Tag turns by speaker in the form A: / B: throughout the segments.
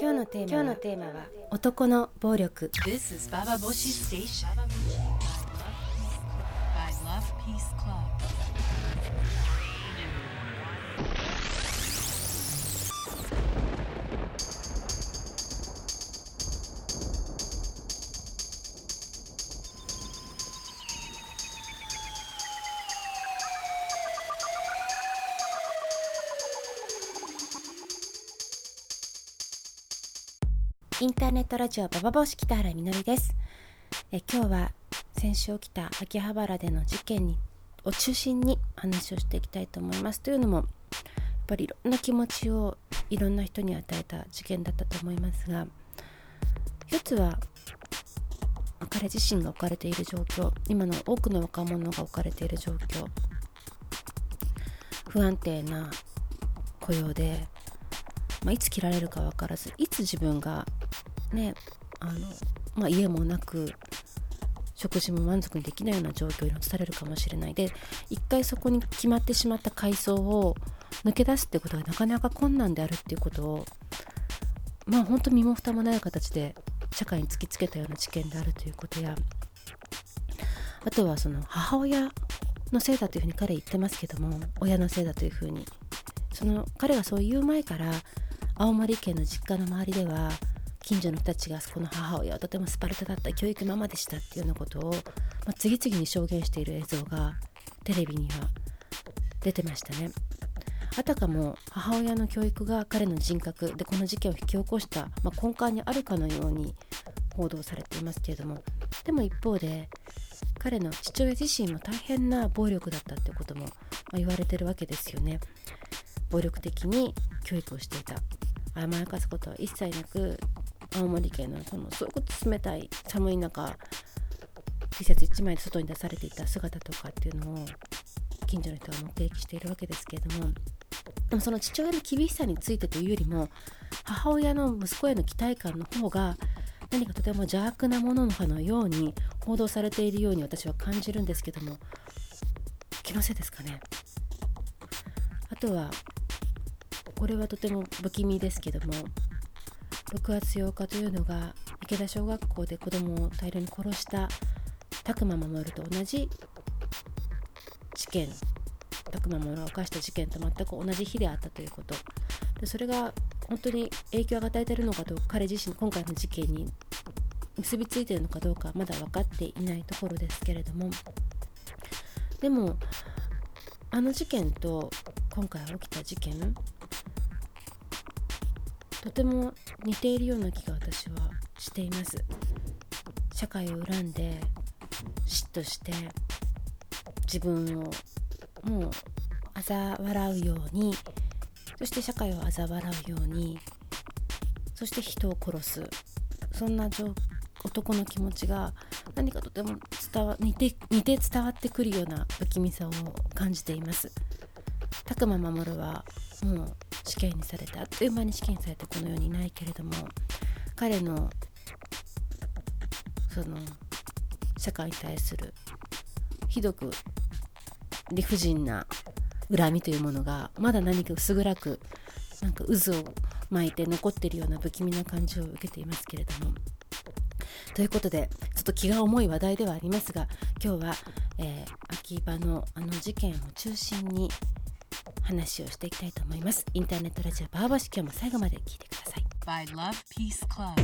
A: 今日のテーマ今日のテーマは男の暴力
B: This is Baba Boshi Station by Love Peace Club.
A: インターネットラジオババボシ北原みのりです。え今日は先週起きた秋葉原での事件にを中心に話をしていきたいと思います。というのもやっぱりいろんな気持ちをいろんな人に与えた事件だったと思いますが一つは彼自身が置かれている状況今の多くの若者が置かれている状況不安定な雇用で、まあ、いつ切られるか分からずいつ自分がねあの、まあ、家もなく食事も満足にできないような状況に移されるかもしれないで一回そこに決まってしまった階層を抜け出すってことがなかなか困難であるっていうことをまあ本当身も蓋もない形で社会に突きつけたような事件であるということやあとはその母親のせいだというふうに彼言ってますけども親のせいだというふうに。その彼がそう言う前から青森県の実家の周りでは近所の人たちがこの母親はとてもスパルタだった教育ママでしたっていうようなことを、まあ、次々に証言している映像がテレビには出てましたね。あたかも母親の教育が彼の人格でこの事件を引き起こした、まあ、根幹にあるかのように報道されていますけれどもでも一方で彼の父親自身も大変な暴力だったってことも、ま、言われてるわけですよね。暴力的に教育をしていた甘やかすことは一切なく青森県のそのすごく冷たい寒い中 T シャツ1枚で外に出されていた姿とかっていうのを近所の人が目撃しているわけですけれどもでもその父親の厳しさについてというよりも母親の息子への期待感の方が何かとても邪悪なもののかのように報道されているように私は感じるんですけども気のせいですかね。あとはこれはとても不気味ですけども6月8日というのが池田小学校で子供を大量に殺した拓磨守と同じ事件。拓磨守が犯した事件と全く同じ日であったということ。でそれが本当に影響を与えているのかと彼自身今回の事件に結びついているのかどうかまだ分かっていないところですけれども。でもあの事件と今回起きた事件とても似ているような気が私はしています。社会を恨んで嫉妬して自分をもう嘲笑うようにそして社会を嘲笑うようにそして人を殺す。そんな男の気持ちが何かとても伝わ似て似て伝わってくるような不気味さを感じています。拓磨守はもう死刑にされてあっという間に死刑にされてこの世にいないけれども彼のその社会に対するひどく理不尽な恨みというものがまだ何か薄暗くなんか渦を巻いて残ってるような不気味な感じを受けていますけれども。ということでちょっと気が重い話題ではありますが今日は、えー、秋葉のあの事件を中心に話をしていきたいと思います。インターネットラジオバーバシ今日も最後まで聞いてください。
B: By Love. Peace Club.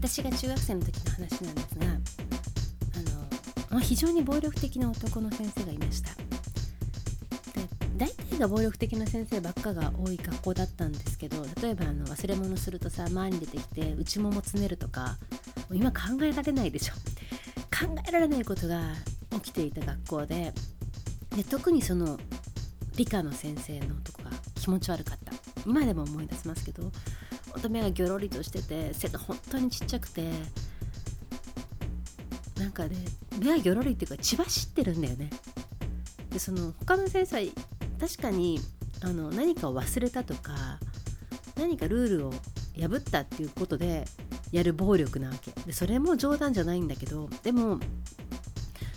A: 私が中学生の時の話なんですがあの、まあ、非常に暴力的な男の先生がいました。で大体が暴力的な先生ばっかが多い学校だったんですけど例えばあの忘れ物するとさ前に出てきて内ももつねるとかもう今考えられないでしょ。考えられないことが起きていた学校でで特にその理科の先生のとこが気持ち悪かった。今でも思い出せますけど乙女がギョロリとしてて背が本当にちっちゃくてなんかね目はギョロリっていうか血走ってるんだよね。でその他の先生確かにあの何かを忘れたとか何かルールを破ったっていうことでやる暴力なわけ。でそれも冗談じゃないんだけどでも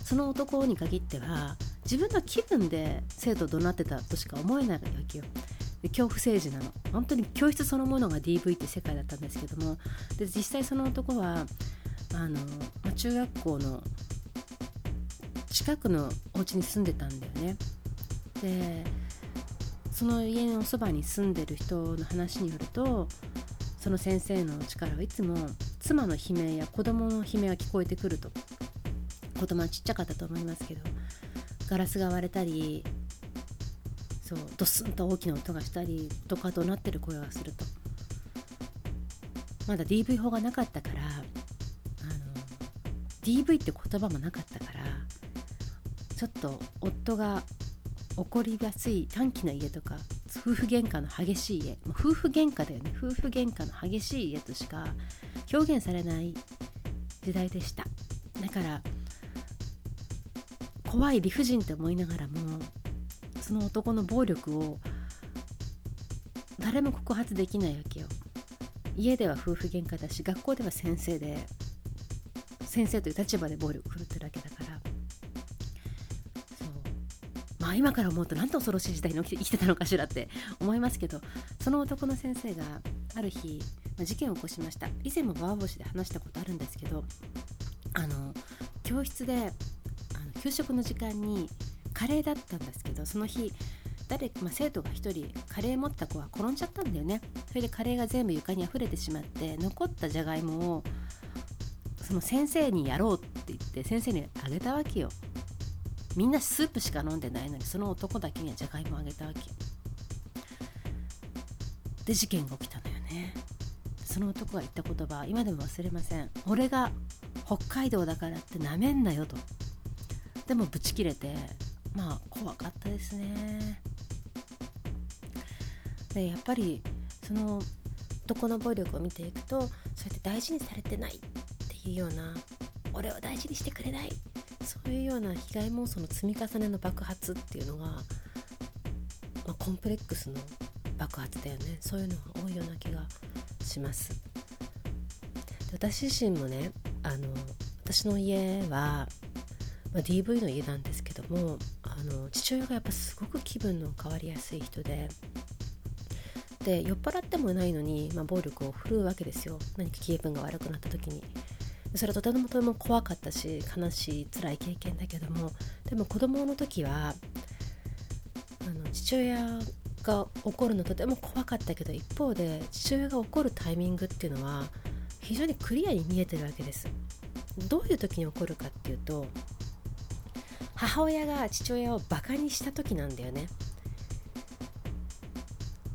A: その男に限っては自分の気分で生徒怒鳴ってたとしか思えないわけよ。恐怖政治なの。本当に教室そのものが DV って世界だったんですけども。で実際その男はあの、中学校の近くのお家に住んでたんだよね。でその家のそばに住んでる人の話によるとその先生の力はいつも妻の悲鳴や子供の悲鳴が聞こえてくると。子供はちっちゃかったと思いますけどガラスが割れたりそうドスンと大きな音がしたりとか怒鳴ってる声がすると。まだ DV 法がなかったからあの DV って言葉もなかったからちょっと夫が起こりやすい短期の家とか夫婦喧嘩の激しい家。夫婦喧嘩だよね。夫婦喧嘩の激しい家としか表現されない時代でした。だから怖い理不尽って思いながらもその男の暴力を誰も告発できないわけよ。家では夫婦喧嘩だし学校では先生で先生という立場で暴力振るってるわまあ今から思うとなんて恐ろしい時代に生きてたのかしらって思いますけどその男の先生がある日、まあ事件を起こしました。以前もバーボシで話したことあるんですけどあの教室であの給食の時間にカレーだったんですけどその日誰、まあ、生徒が1人カレー持った子は転んじゃったんだよね。それでカレーが全部床に溢れてしまって残ったじゃがいもをその先生にやろうって言って先生にあげたわけよ。みんなスープしか飲んでないのにその男だけにはじゃがいもあげたわけで事件が起きたのよね。その男が言った言葉今でも忘れません。俺が北海道だからってなめんなよと。でもブチ切れてまあ怖かったですね。でやっぱりその男の暴力を見ていくとそうやって大事にされてないっていうような俺を大事にしてくれない。そういうような被害妄想の積み重ねの爆発っていうのが、まあ、コンプレックスの爆発だよね。そういうのが多いような気がします。私自身もねあの私の家は、まあ、DV の家なんですけどもあの父親がやっぱすごく気分の変わりやすい人でで酔っ払ってもないのに、まあ、暴力を振るうわけですよ。何か気分が悪くなった時に。それはとてもとても怖かったし悲しい辛い経験だけどもでも子供の時はあの父親が怒るのとても怖かったけど一方で父親が怒るタイミングっていうのは非常にクリアに見えてるわけです。どういう時に起こるかっていうと母親が父親をバカにした時なんだよね。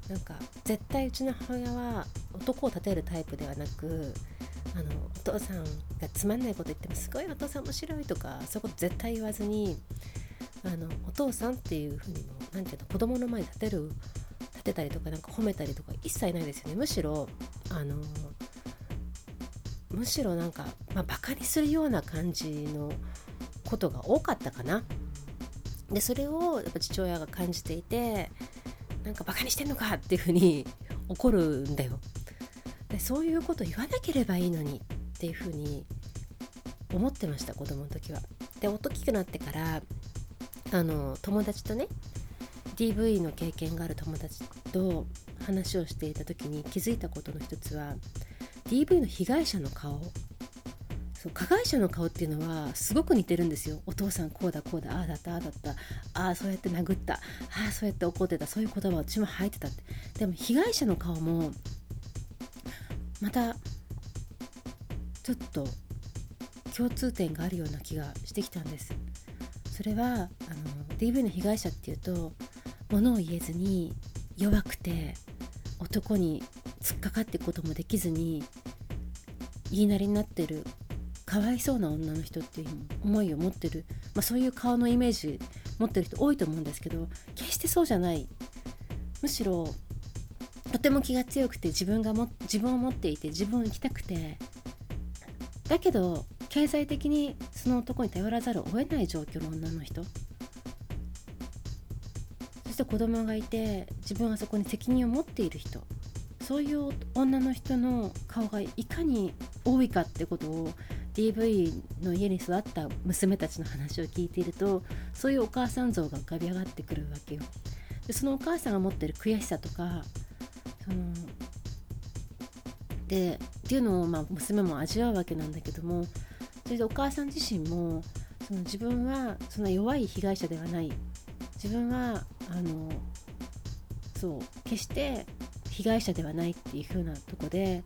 A: なんか絶対うちの母親は男を立てるタイプではなくあのお父さんがつまんないこと言ってもす。ごいお父さん面白いとかそういうこと絶対言わずにあのお父さんっていうふうにも何ていうの子供の前に立てる立てたりとかなんか褒めたりとか一切ないですよね。むしろあのむしろなんか、まあ、バカにするような感じのことが多かったかな。でそれをやっぱ父親が感じていてなんかバカにしてんのかっていうふうに怒るんだよ。そういうこと言わなければいいのにっていうふうに思ってました子供の時は。で大きくなってからあの友達とね DV の経験がある友達と話をしていた時に気づいたことの一つは DV の被害者の顔。そう加害者の顔っていうのはすごく似てるんですよ。お父さんこうだこうだああだったああだったああそうやって殴ったああそうやって怒ってたそういう言葉私も入ってたって。でも被害者の顔もまたちょっと共通点があるような気がしてきたんです。それはあの DV の被害者っていうと物を言えずに弱くて男に突っかかっていくこともできずに言いなりになってるかわいそうな女の人っていう思いを持ってる、まあ、そういう顔のイメージ持ってる人多いと思うんですけど決してそうじゃない。むしろとても気が強くて自分がも自分を持っていて自分を生きたくて。だけど経済的にその男に頼らざるを得ない状況の女の人。そして子供がいて自分はそこに責任を持っている人。そういう女の人の顔がいかに多いかってことを DV の家に育った娘たちの話を聞いているとそういうお母さん像が浮かび上がってくるわけよ。でそのお母さんが持ってる悔しさとかそのでっていうのをまあ娘も味わうわけなんだけどもそれでお母さん自身もその自分はそんな弱い被害者ではない。自分はあのそう決して被害者ではないっていう風なとこで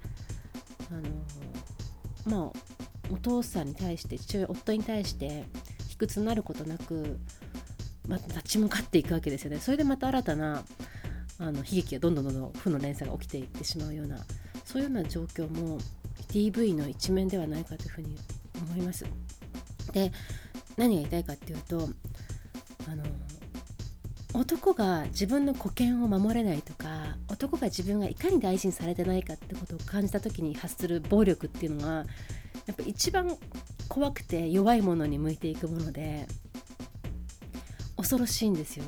A: あのまあお父さんに対して父親夫に対して卑屈になることなく、ま、立ち向かっていくわけですよね。それでまた新たなあの悲劇がどんどんどんどん負の連鎖が起きていってしまうようなそういうような状況も DV の一面ではないかというふうに思います。で何が言いたいかっていうとあの男が自分の保険を守れないとか男が自分がいかに大事にされてないかってことを感じた時に発する暴力っていうのがやっぱ一番怖くて弱いものに向いていくもので恐ろしいんですよ。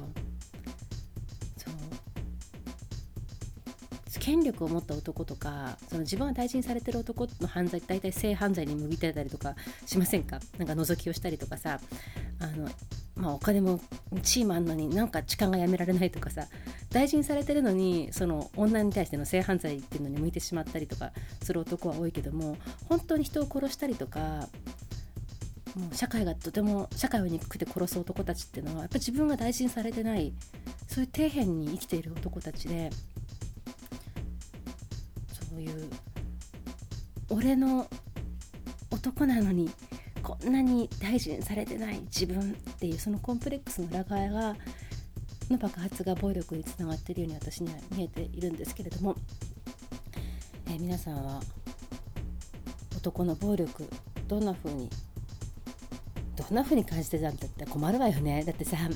A: 権力を持った男とかその自分が大事にされてる男の犯罪大体性犯罪に向いてたりとかしませんか？なんか覗きをしたりとかさあのまあ、お金もチームあんのになんか痴漢がやめられないとかさ大事にされてるのにその女に対しての性犯罪っていうのに向いてしまったりとかする男は多いけども本当に人を殺したりとかもう社会がとても社会を憎くて殺す男たちっていうのはやっぱ自分が大事にされてないそういう底辺に生きている男たちでそういう俺の男なのにこんなに大事にされてない自分っていうそのコンプレックスの裏側がの爆発が暴力につながっているように私には見えているんですけれども、えー、皆さんは男の暴力どんな風にどんな風に感じてたんだって困るわよね。だってさはっ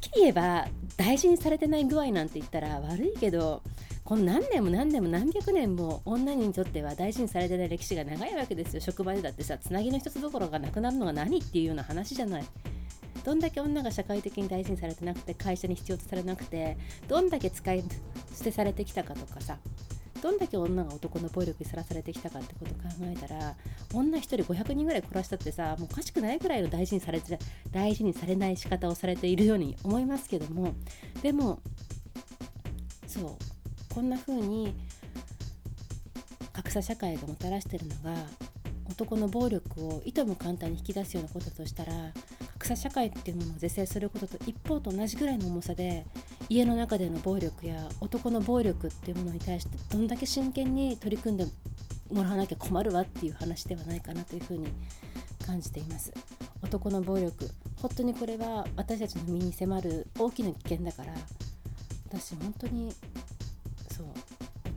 A: きり言えば大事にされてない具合なんて言ったら悪いけどこの何年も何年も何百年も女にとっては大事にされてない歴史が長いわけですよ。職場でだってさつなぎの一つどころがなくなるのが何っていうような話じゃない。どんだけ女が社会的に大事にされてなくて会社に必要とされなくてどんだけ使い捨てされてきたかとかさどんだけ女が男の暴力にさらされてきたかってことを考えたら女1人500人ぐらい殺したってさもうおかしくないぐらいの大事にされて大事にされない仕方をされているように思いますけども。でもそう。こんな風に格差社会がもたらしてるのが男の暴力をいとも簡単に引き出すようなこととしたら格差社会っていうものを是正することと一方と同じぐらいの重さで家の中での暴力や男の暴力っていうものに対してどんだけ真剣に取り組んでもらわなきゃ困るわっていう話ではないかなというふうに感じています。男の暴力本当にこれは私たちの身に迫る大きな危険だから私本当に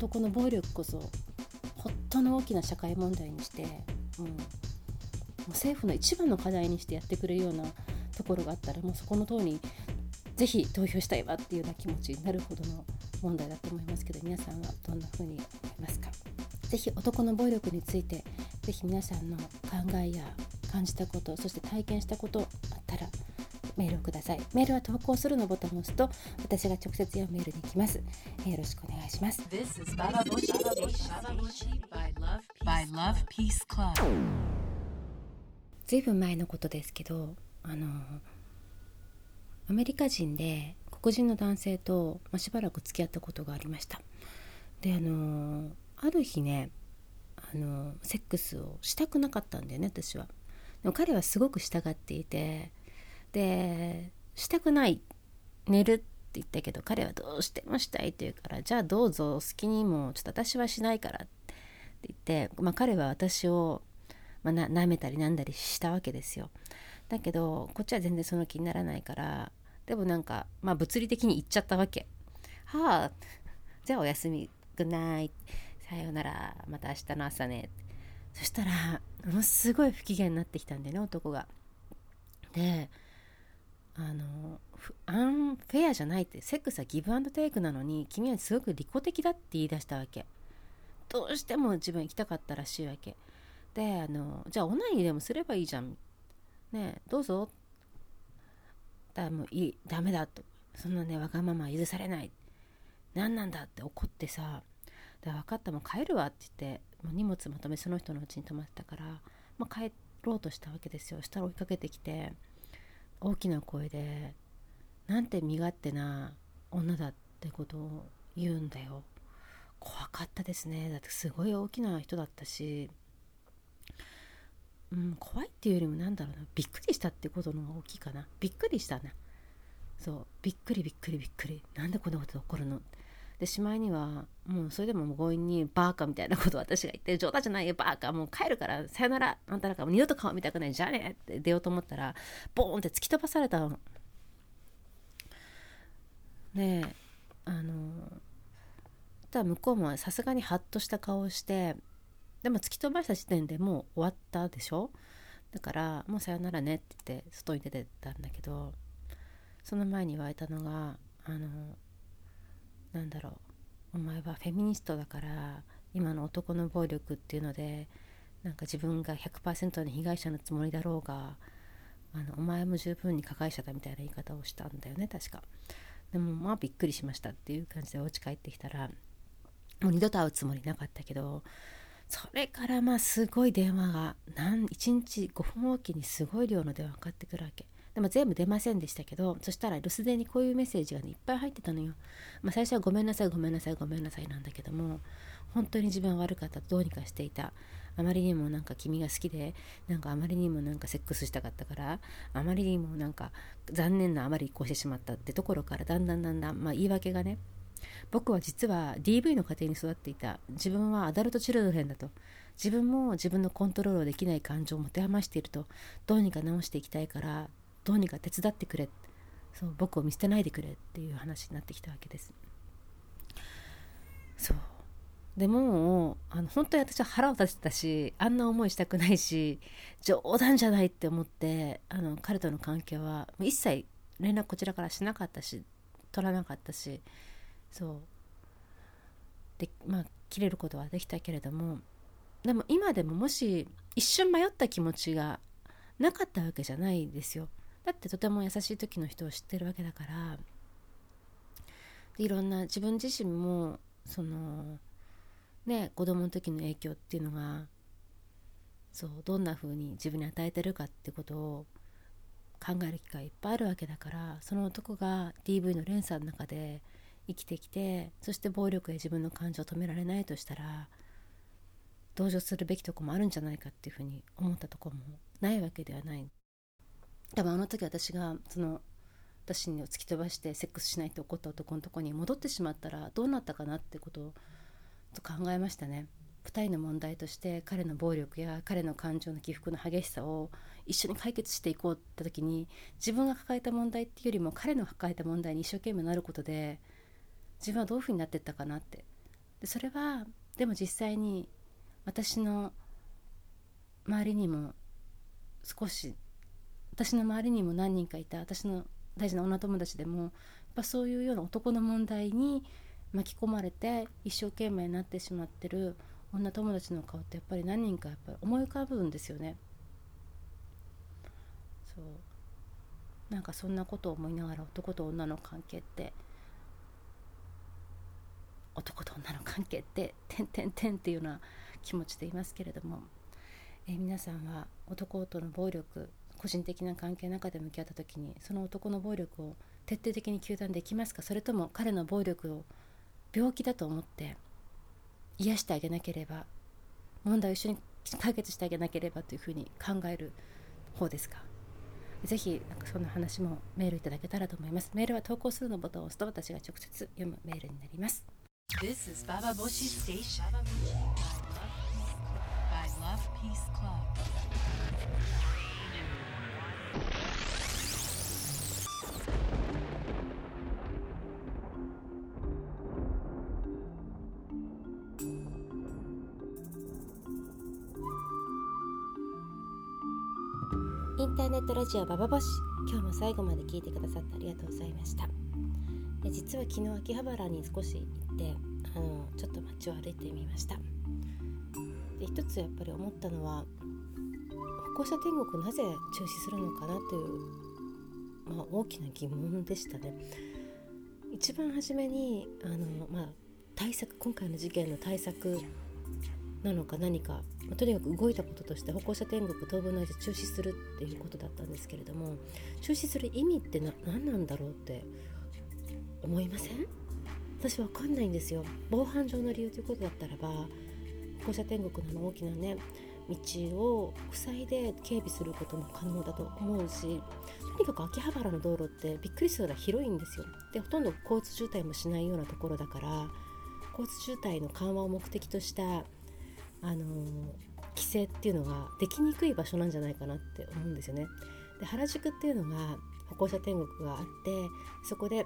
A: 男の暴力こそ本当の大きな社会問題にして、うん、もう政府の一番の課題にしてやってくれるようなところがあったらもうそこの通りぜひ投票したいわっていうような気持ちになるほどの問題だと思いますけど皆さんはどんな風に思いますか？ぜひ男の暴力についてぜひ皆さんの考えや感じたことそして体験したことあったらメールをください。メールは投稿するのボタンを押すと私が直接読むメールに行きます、えーよろしくします
B: This is Baba Bushi Station. Baba Bushi by Love by Love Peace Club.
A: ずいぶん前のことですけどあのアメリカ人で黒人の男性と、まあ、しばらく付き合ったことがありましたであのある日ねあのセックスをしたくなかったんだよね私はでも彼はすごく従っていてでしたくない寝るって言ったけど彼はどうしてもしたいって言うからじゃあどうぞ好きにもちょっと私はしないからって言って、まあ、彼は私を、まあ、な舐めたりなんだりしたわけですよ。だけどこっちは全然その気にならないからでもなんか、まあ、物理的に言っちゃったわけ。はあじゃあおやすみグッナイさようならまた明日の朝ね。そしたらものすごい不機嫌になってきたんだよね男が。であのアンフェアじゃないってセックスはギブアンドテイクなのに君はすごく利己的だって言い出したわけ。どうしても自分行きたかったらしいわけ。であのじゃあオナニーでもすればいいじゃん。ねどうぞ。だもういい。ダメだと。そんなねわがまま許されない。何なんだって怒ってさ。で分かったもう帰るわって言ってもう荷物まとめその人のうちに泊まってたからまあ、帰ろうとしたわけですよ。したら追いかけてきて。大きな声で「なんて身勝手な女だ」ってことを言うんだよ。怖かったですね。だってすごい大きな人だったし。うん怖いっていうよりもなんだろうな。びっくりしたってことの方が大きいかな。びっくりしたな。そう。びっくりびっくりびっくり。なんでこんなこと起こるの？でしまいにはもうそれでも強引にバーカみたいなこと私が言って冗談じゃないよバーカもう帰るからさよならあんたなんかも二度と顔見たくないじゃあねって出ようと思ったらボーンって突き飛ばされたの。であのただ向こうもさすがにハッとした顔をしてでも突き飛ばした時点でもう終わったでしょ？だからもうさよならねって言って外に出てったんだけどその前に言われたのがあのなんだろう。お前はフェミニストだから今の男の暴力っていうのでなんか自分が100%の被害者のつもりだろうがあのお前も十分に加害者だみたいな言い方をしたんだよね確か。でもまあびっくりしましたっていう感じでお家帰ってきたらもう二度と会うつもりなかったけどそれからまあすごい電話が何1日5分おきにすごい量の電話かかってくるわけ。でも全部出ませんでしたけどそしたら留守電にこういうメッセージが、ね、いっぱい入ってたのよ、まあ、最初はごめんなさいごめんなさいごめんなさいなんだけども本当に自分は悪かった。どうにかしていた。あまりにもなんか君が好きでなんかあまりにもなんかセックスしたかったからあまりにもなんか残念なあまりこうしてしまったってところからだんだんだんだん、まあ、言い訳がね僕は実は DV の家庭に育っていた。自分はアダルトチルドレンだと。自分も自分のコントロールできない感情を持て余しているとどうにか直していきたいからどうにか手伝ってくれ。そう僕を見捨てないでくれっていう話になってきたわけです。そう。でもあの本当に私は腹を立てたしあんな思いしたくないし冗談じゃないって思ってあの彼との関係は一切連絡こちらからしなかったし取らなかったしそう。でまあ切れることはできたけれどもでも今でももし一瞬迷った気持ちがなかったわけじゃないですよ。だってとても優しい時の人を知ってるわけだから。いろんな自分自身もそのね子供の時の影響っていうのがそうどんな風に自分に与えてるかってことを考える機会いっぱいあるわけだからその男が DV の連鎖の中で生きてきてそして暴力や自分の感情を止められないとしたら同情するべきとこもあるんじゃないかっていうふうに思ったとこもないわけではない。多分あの時私がその私に突き飛ばしてセックスしないって怒った男のとこに戻ってしまったらどうなったかなってことをと考えましたね。2人の問題として彼の暴力や彼の感情の起伏の激しさを一緒に解決していこうって時に自分が抱えた問題っていうよりも彼の抱えた問題に一生懸命なることで自分はどういうふうになっていったかなって。でそれはでも実際に私の周りにも少し私の周りにも何人かいた私の大事な女友達でもやっぱそういうような男の問題に巻き込まれて一生懸命になってしまってる女友達の顔ってやっぱり何人かやっぱり思い浮かぶんですよね。そうなんかそんなことを思いながら男と女の関係って男と女の関係って「てんてんてん」っていうような気持ちでいますけれども、えー、皆さんは男との暴力個人的な関係の中で向き合った時にその男の暴力を徹底的に糾弾できますか？それとも彼の暴力を病気だと思って癒してあげなければ問題を一緒に解決してあげなければというふうに考える方ですか？ぜひなんかそんな話もメールいただけたらと思います。メールは投稿するのボタンを押すと私が直接読むメールになります。
B: This is Baba Boshi Station. By Love Peace
A: インターネットラジオババボシ。今日も最後まで聞いてくださってありがとうございました。で実は昨日秋葉原に少し行ってあのちょっと街を歩いてみました。で一つやっぱり思ったのは歩行者天国なぜ中止するのかなという、まあ、大きな疑問でしたね。一番初めにあの、まあ、対策今回の事件の対策なのか何か、まあとにかく動いたこととして歩行者天国当分の間中止するっていうことだったんですけれども中止する意味って何なんだろうって思いません？私わかんないんですよ。防犯上の理由ということだったらば歩行者天国の大きなね道を塞いで警備することも可能だと思うしとにかく秋葉原の道路ってびっくりするぐら広いんですよ。でほとんど交通渋滞もしないようなところだから交通渋滞の緩和を目的としたあの規制っていうのができにくい場所なんじゃないかなって思うんですよね。で原宿っていうのが歩行者天国があってそこで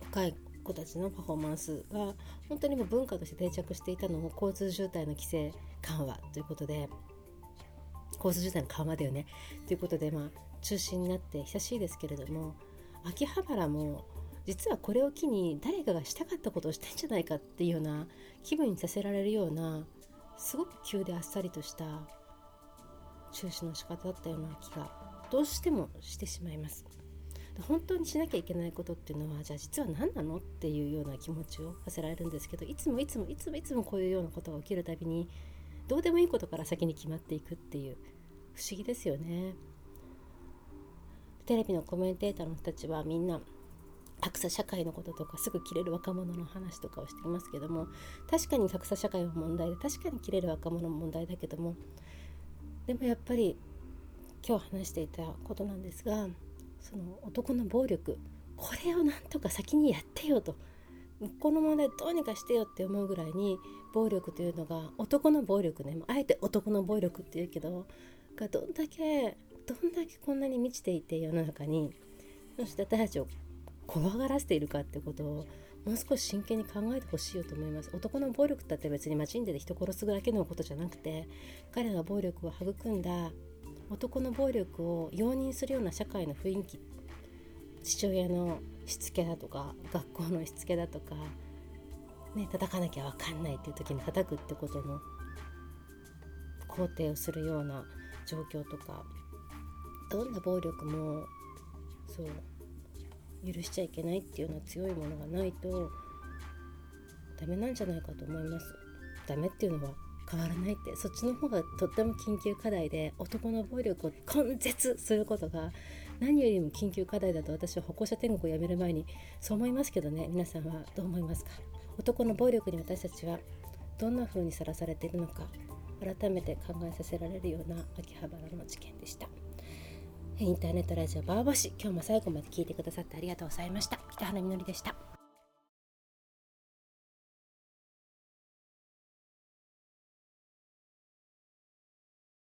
A: 若い子たちのパフォーマンスが本当にもう文化として定着していたのを交通渋滞の規制緩和ということで交通渋滞の緩和だよねということでまあ中心になって久しいですけれども秋葉原も実はこれを機に誰かがしたかったことをしてんじゃないかっていうような気分にさせられるようなすごく急であっさりとした中止の仕方だったような気がどうしてもしてしまいます。本当にしなきゃいけないことっていうのはじゃあ実は何なのっていうような気持ちをさせられるんですけどいつもいつもいつもいつもこういうようなことが起きるたびにどうでもいいことから先に決まっていくっていう不思議ですよね。テレビのコメンテーターの人たちはみんな格差社会のこととかすぐ切れる若者の話とかをしていますけども確かに格差社会の問題で確かに切れる若者の問題だけどもでもやっぱり今日話していたことなんですがその男の暴力これをなんとか先にやってよとこの問題どうにかしてよって思うぐらいに暴力というのが男の暴力ねあえて男の暴力って言うけどがどんだけどんだけこんなに満ちていて世の中に。そして私たちを怖がらせているかってことをもう少し真剣に考えてほしいよと思います。男の暴力だって別に街に出て人殺すだけのことじゃなくて彼が暴力を育んだ男の暴力を容認するような社会の雰囲気父親のしつけだとか学校のしつけだとか、ね、叩かなきゃ分かんないっていう時に叩くってことの肯定をするような状況とかどんな暴力もそう許しちゃいけないっていうような強いものがないとダメなんじゃないかと思います。ダメっていうのは変わらないって。そっちの方がとっても緊急課題で男の暴力を根絶することが何よりも緊急課題だと私は歩行者天国をやめる前にそう思いますけどね。皆さんはどう思いますか？男の暴力に私たちはどんな風にさらされているのか改めて考えさせられるような秋葉原の事件でした。インターネットラジオバーバシ。今日も最後まで聞いてくださってありがとうございました。北原みのりでした。